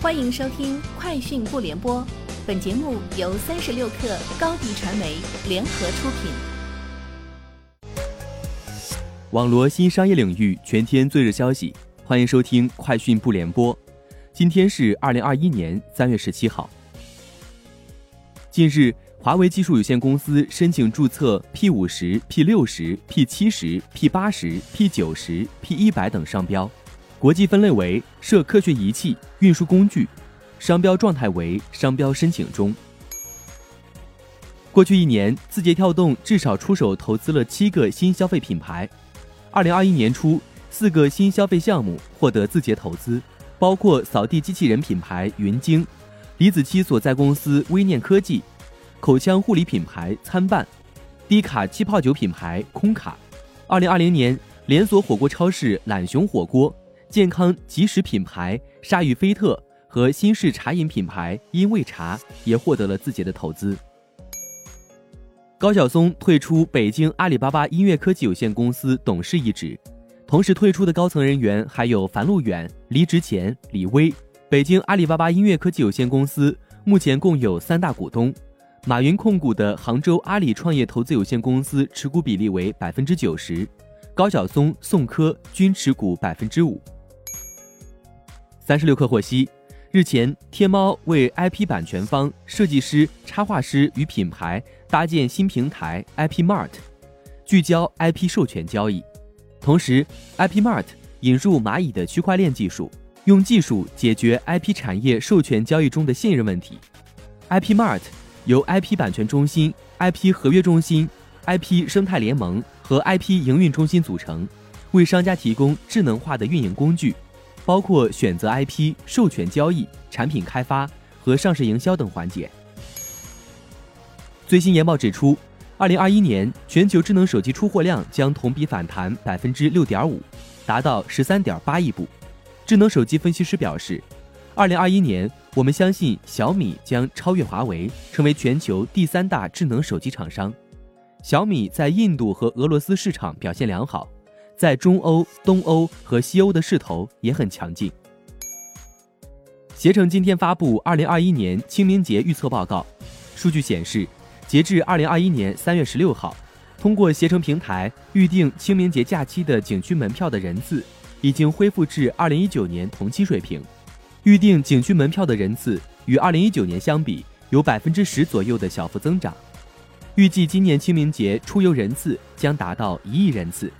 欢迎收听《快讯不联播》，本节目由三十六克高低传媒联合出品。网罗新商业领域全天最热消息，欢迎收听《快讯不联播》。今天是二零二一年三月十七号。近日，华为技术有限公司申请注册 P 五十、P 六十、P 七十、P 八十、P 九十、P 一百等商标。国际分类为涉科学仪器、运输工具，商标状态为商标申请中。过去一年，字节跳动至少出手投资了七个新消费品牌。二零二一年初，四个新消费项目获得字节投资，包括扫地机器人品牌云鲸、李子柒所在公司微念科技、口腔护理品牌参半、低卡气泡酒品牌空卡。二零二零年，连锁火锅超市懒熊火锅。健康即食品牌鲨鱼菲特和新式茶饮品牌因味茶也获得了字节的投资。高晓松退出北京阿里巴巴音乐科技有限公司董事一职，同时退出的高层人员还有樊路远、离职前、李威。北京阿里巴巴音乐科技有限公司目前共有三大股东，马云控股的杭州阿里创业投资有限公司持股比例为百分之九十，高晓松、宋柯均持股百分之五。三十六氪获悉，日前，天猫为 IP 版权方、设计师、插画师与品牌搭建新平台 IP Mart，聚焦 IP 授权交易。同时，IP Mart 引入蚂蚁的区块链技术，用技术解决 IP 产业授权交易中的信任问题。IP Mart 由 IP 版权中心、IP 合约中心、IP 生态联盟和 IP 营运中心组成，为商家提供智能化的运营工具。包括选择 IP、授权交易、产品开发和上市营销等环节。最新研报指出，二零二一年全球智能手机出货量将同比反弹百分之六点五，达到十三点八亿部。智能手机分析师表示，二零二一年我们相信小米将超越华为，成为全球第三大智能手机厂商。小米在印度和俄罗斯市场表现良好。在中欧、东欧和西欧的势头也很强劲。携程今天发布二零二一年清明节预测报告，数据显示，截至二零二一年三月十六号，通过携程平台预订清明节假期的景区门票的人次已经恢复至二零一九年同期水平。预订景区门票的人次与二零一九年相比有百分之十左右的小幅增长。预计今年清明节出游人次将达到一亿人次。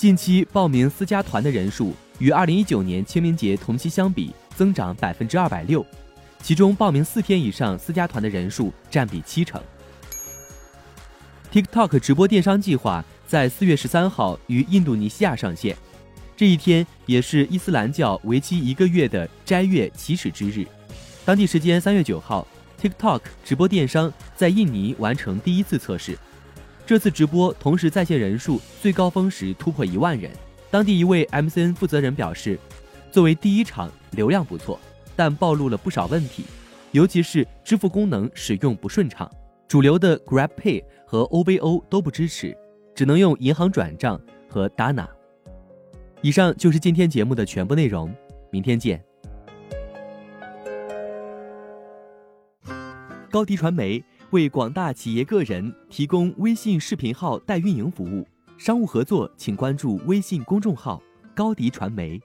近期报名私家团的人数与二零一九年清明节同期相比增长百分之二百六，其中报名四天以上私家团的人数占比七成。TikTok 直播电商计划在四月十三号于印度尼西亚上线，这一天也是伊斯兰教为期一个月的斋月起始之日。当地时间三月九号，TikTok 直播电商在印尼完成第一次测试。这次直播同时在线人数最高峰时突破一万人。当地一位 MCN 负责人表示，作为第一场，流量不错，但暴露了不少问题，尤其是支付功能使用不顺畅，主流的 Grab Pay 和 OVO 都不支持，只能用银行转账和 Dana。以上就是今天节目的全部内容，明天见。高迪传媒。为广大企业个人提供微信视频号代运营服务，商务合作请关注微信公众号“高迪传媒”。